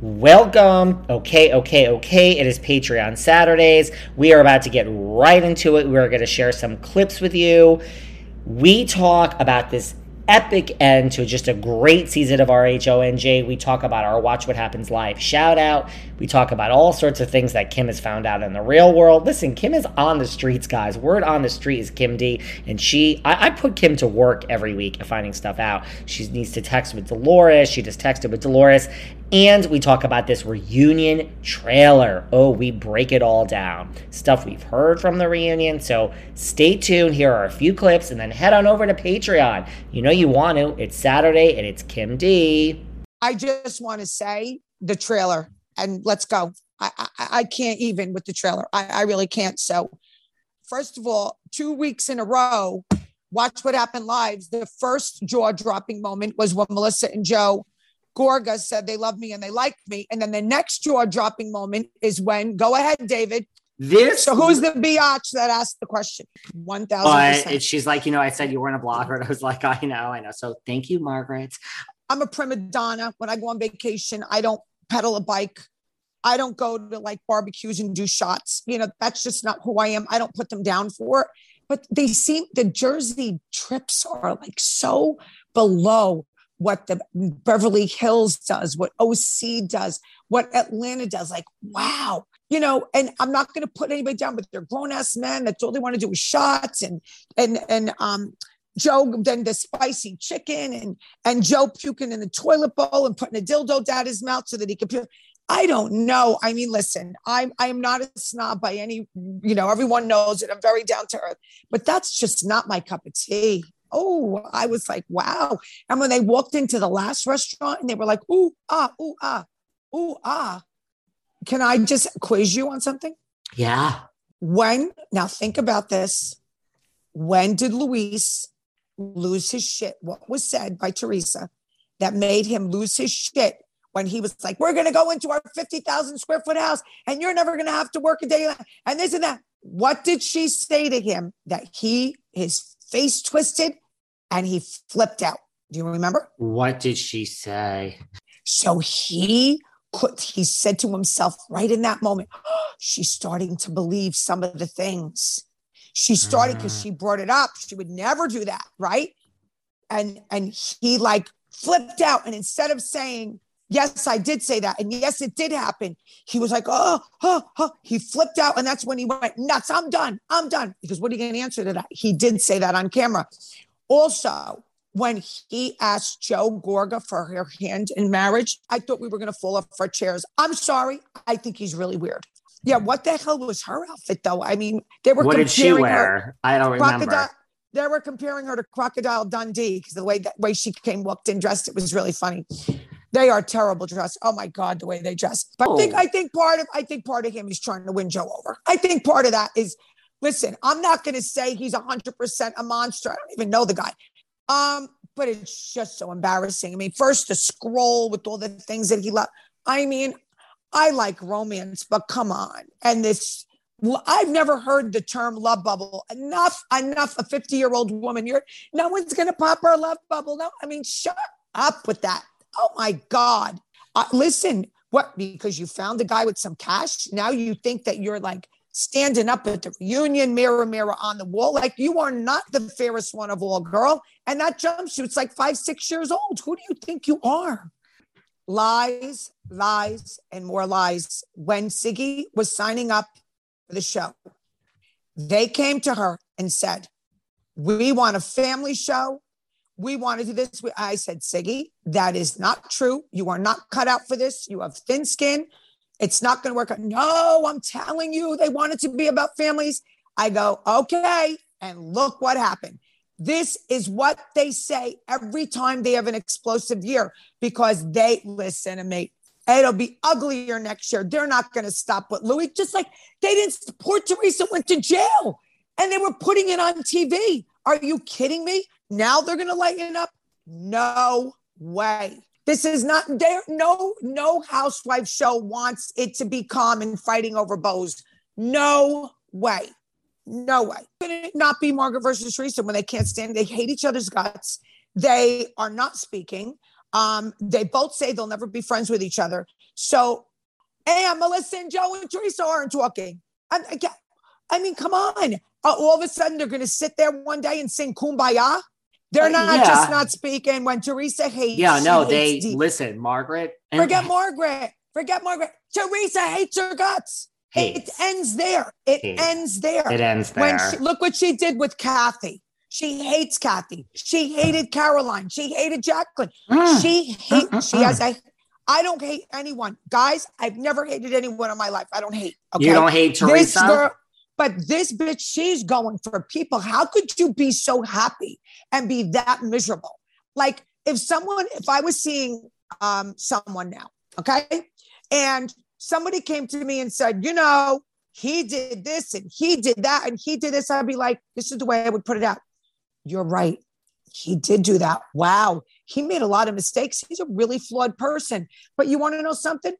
Welcome. Okay, okay, okay. It is Patreon Saturdays. We are about to get right into it. We are going to share some clips with you. We talk about this epic end to just a great season of RHONJ. We talk about our Watch What Happens Live shout out. We talk about all sorts of things that Kim has found out in the real world. Listen, Kim is on the streets, guys. Word on the street is Kim D. And she, I, I put Kim to work every week at finding stuff out. She needs to text with Dolores. She just texted with Dolores. And we talk about this reunion trailer. Oh, we break it all down. Stuff we've heard from the reunion. So stay tuned. Here are a few clips and then head on over to Patreon. You know you want to. It's Saturday and it's Kim D. I just want to say the trailer and let's go. I, I, I can't even with the trailer. I, I really can't. So, first of all, two weeks in a row, watch what happened live. The first jaw dropping moment was when Melissa and Joe Gorga said they love me and they like me. And then the next jaw dropping moment is when, go ahead, David. This So who's the biatch that asked the question? One thousand. But she's like, you know, I said you weren't a blogger. And I was like, I know, I know. So thank you, Margaret. I'm a prima donna. When I go on vacation, I don't pedal a bike. I don't go to like barbecues and do shots. You know, that's just not who I am. I don't put them down for it. But they seem the Jersey trips are like so below what the Beverly Hills does, what OC does, what Atlanta does. Like, wow. You know, and I'm not going to put anybody down, but they're grown ass men. That's all they want to do is shots and and and um Joe then the spicy chicken and and Joe puking in the toilet bowl and putting a dildo down his mouth so that he could puke. I don't know. I mean, listen, I'm I am not a snob by any, you know, everyone knows it. I'm very down to earth, but that's just not my cup of tea. Oh, I was like, wow. And when they walked into the last restaurant and they were like, ooh, ah, ooh, ah, ooh, ah. Can I just quiz you on something? Yeah. When now think about this. When did Luis lose his shit? What was said by Teresa that made him lose his shit when he was like, We're gonna go into our 50,000 square foot house and you're never gonna have to work a day and this and that. What did she say to him that he his face twisted and he flipped out? Do you remember? What did she say? So he could, he said to himself right in that moment, oh, she's starting to believe some of the things. She started because Ah. she brought it up. She would never do that, right? And and he like flipped out. And instead of saying, Yes, I did say that, and yes, it did happen, he was like, Oh, oh, oh. He flipped out, and that's when he went nuts. I'm done. I'm done. Because what are you going to answer to that? He did say that on camera. Also, when he asked Joe Gorga for her hand in marriage, I thought we were going to fall off our chairs. I'm sorry. I think he's really weird. Yeah, what the hell was her outfit though? I mean, they were What did she wear? I don't remember. They were comparing her to Crocodile Dundee because the way that way she came walked in dressed, it was really funny. They are terrible dressed. Oh my god, the way they dress. But I think Oh. I think part of I think part of him is trying to win Joe over. I think part of that is listen. I'm not going to say he's hundred percent a monster. I don't even know the guy. Um, but it's just so embarrassing. I mean, first the scroll with all the things that he loved. I mean, I like romance, but come on. And this, I've never heard the term love bubble. Enough, enough. A 50 year old woman, you're no one's going to pop her love bubble. No, I mean, shut up with that. Oh my God. Uh, listen, what? Because you found a guy with some cash. Now you think that you're like standing up at the reunion, mirror, mirror on the wall. Like you are not the fairest one of all, girl. And that jumpsuit's like five, six years old. Who do you think you are? Lies, lies, and more lies. When Siggy was signing up for the show, they came to her and said, We want a family show. We want to do this. I said, Siggy, that is not true. You are not cut out for this. You have thin skin. It's not going to work. No, I'm telling you, they want it to be about families. I go, okay. And look what happened. This is what they say every time they have an explosive year because they listen to me. It'll be uglier next year. They're not going to stop with Louis. Just like they didn't support Teresa went to jail and they were putting it on TV. Are you kidding me? Now they're going to lighten up? No way. This is not there. No, no housewife show wants it to be calm and fighting over bows. No way. No way. Could it not be Margaret versus Teresa when they can't stand? They hate each other's guts. They are not speaking. Um, they both say they'll never be friends with each other. So, hey, Melissa and Joe and Teresa aren't talking. I, I, I mean, come on. Uh, all of a sudden, they're going to sit there one day and sing "Kumbaya." They're uh, not yeah. just not speaking when Teresa hates. Yeah, no, they listen, Margaret. And- Forget Margaret. Forget Margaret. Teresa hates her guts. Hates. It ends there. It hates. ends there. It ends there. When she, look what she did with Kathy. She hates Kathy. She hated Caroline. She hated Jacqueline. Mm. She hate. Mm, she has a. I don't hate anyone, guys. I've never hated anyone in my life. I don't hate. Okay? You don't hate Teresa. Girl, but this bitch, she's going for people. How could you be so happy and be that miserable? Like if someone, if I was seeing um, someone now, okay, and somebody came to me and said, you know, he did this and he did that and he did this, I'd be like, this is the way I would put it out. You're right. He did do that. Wow. He made a lot of mistakes. He's a really flawed person. But you want to know something?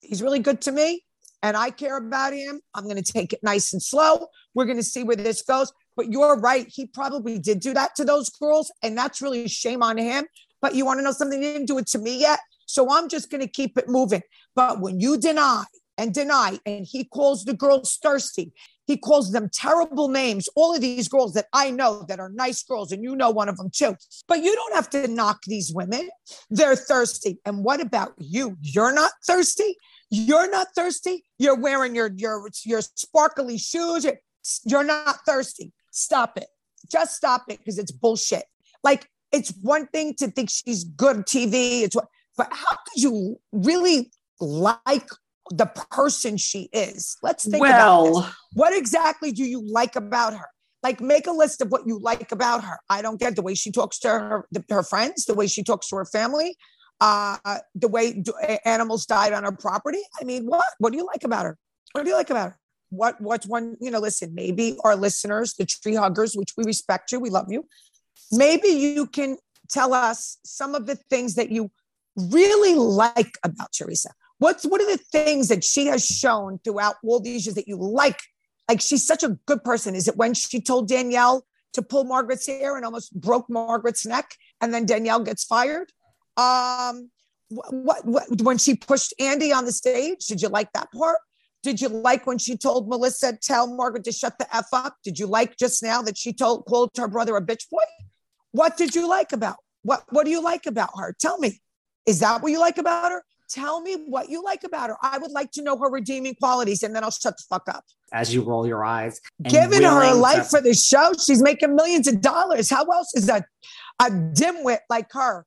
He's really good to me and I care about him. I'm going to take it nice and slow. We're going to see where this goes. But you're right. He probably did do that to those girls. And that's really a shame on him. But you want to know something? He didn't do it to me yet. So I'm just going to keep it moving. But when you deny and deny, and he calls the girls thirsty, he calls them terrible names. All of these girls that I know that are nice girls, and you know one of them too. But you don't have to knock these women. They're thirsty. And what about you? You're not thirsty. You're not thirsty. You're wearing your your your sparkly shoes. You're not thirsty. Stop it. Just stop it because it's bullshit. Like it's one thing to think she's good TV. It's what, but how could you really like the person she is. Let's think well, about this. What exactly do you like about her? Like, make a list of what you like about her. I don't get the way she talks to her, her friends, the way she talks to her family, uh, the way animals died on her property. I mean, what? What do you like about her? What do you like about her? What? What's one? You know, listen. Maybe our listeners, the tree huggers, which we respect you, we love you. Maybe you can tell us some of the things that you really like about Teresa. What's what are the things that she has shown throughout all these years that you like? Like she's such a good person. Is it when she told Danielle to pull Margaret's hair and almost broke Margaret's neck, and then Danielle gets fired? Um, what, what when she pushed Andy on the stage? Did you like that part? Did you like when she told Melissa, tell Margaret to shut the F up? Did you like just now that she told called her brother a bitch boy? What did you like about what what do you like about her? Tell me. Is that what you like about her? Tell me what you like about her. I would like to know her redeeming qualities, and then I'll shut the fuck up. As you roll your eyes, giving her a life for the show, she's making millions of dollars. How else is that a dimwit like her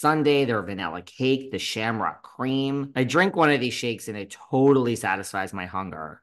sundae, their vanilla cake, the shamrock cream. I drink one of these shakes and it totally satisfies my hunger.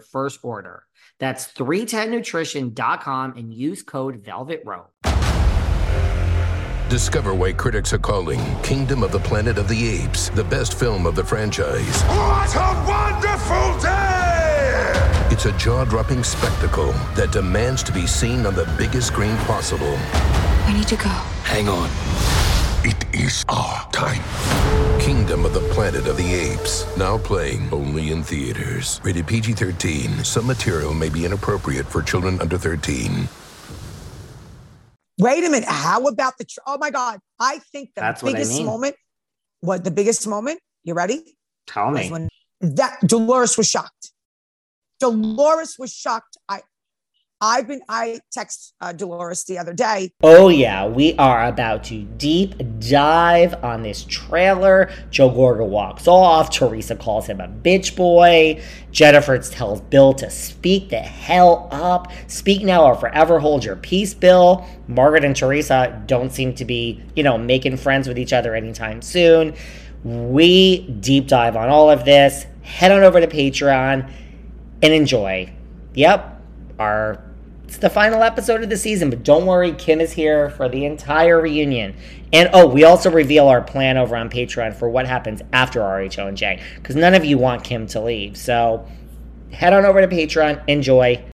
first order. That's 310nutrition.com and use code Velvet Rope. Discover why critics are calling Kingdom of the Planet of the Apes the best film of the franchise. What a wonderful day! It's a jaw dropping spectacle that demands to be seen on the biggest screen possible. We need to go. Hang on. It is our time. Kingdom of the Planet of the Apes. Now playing only in theaters. Rated PG 13. Some material may be inappropriate for children under 13. Wait a minute. How about the? Tr- oh my God! I think the That's what I biggest mean. moment. What the biggest moment? You ready? Tell me. when that Dolores was shocked. Dolores was shocked. I, I've been. I text uh, Dolores the other day. Oh, yeah, we are about to deep dive on this trailer. Joe Gorga walks off. Teresa calls him a bitch boy. Jennifer tells Bill to speak the hell up. Speak now or forever hold your peace, Bill. Margaret and Teresa don't seem to be, you know, making friends with each other anytime soon. We deep dive on all of this. Head on over to Patreon and enjoy. Yep, our it's the final episode of the season, but don't worry, Kim is here for the entire reunion. And oh, we also reveal our plan over on Patreon for what happens after RHO and J, because none of you want Kim to leave. So head on over to Patreon, enjoy.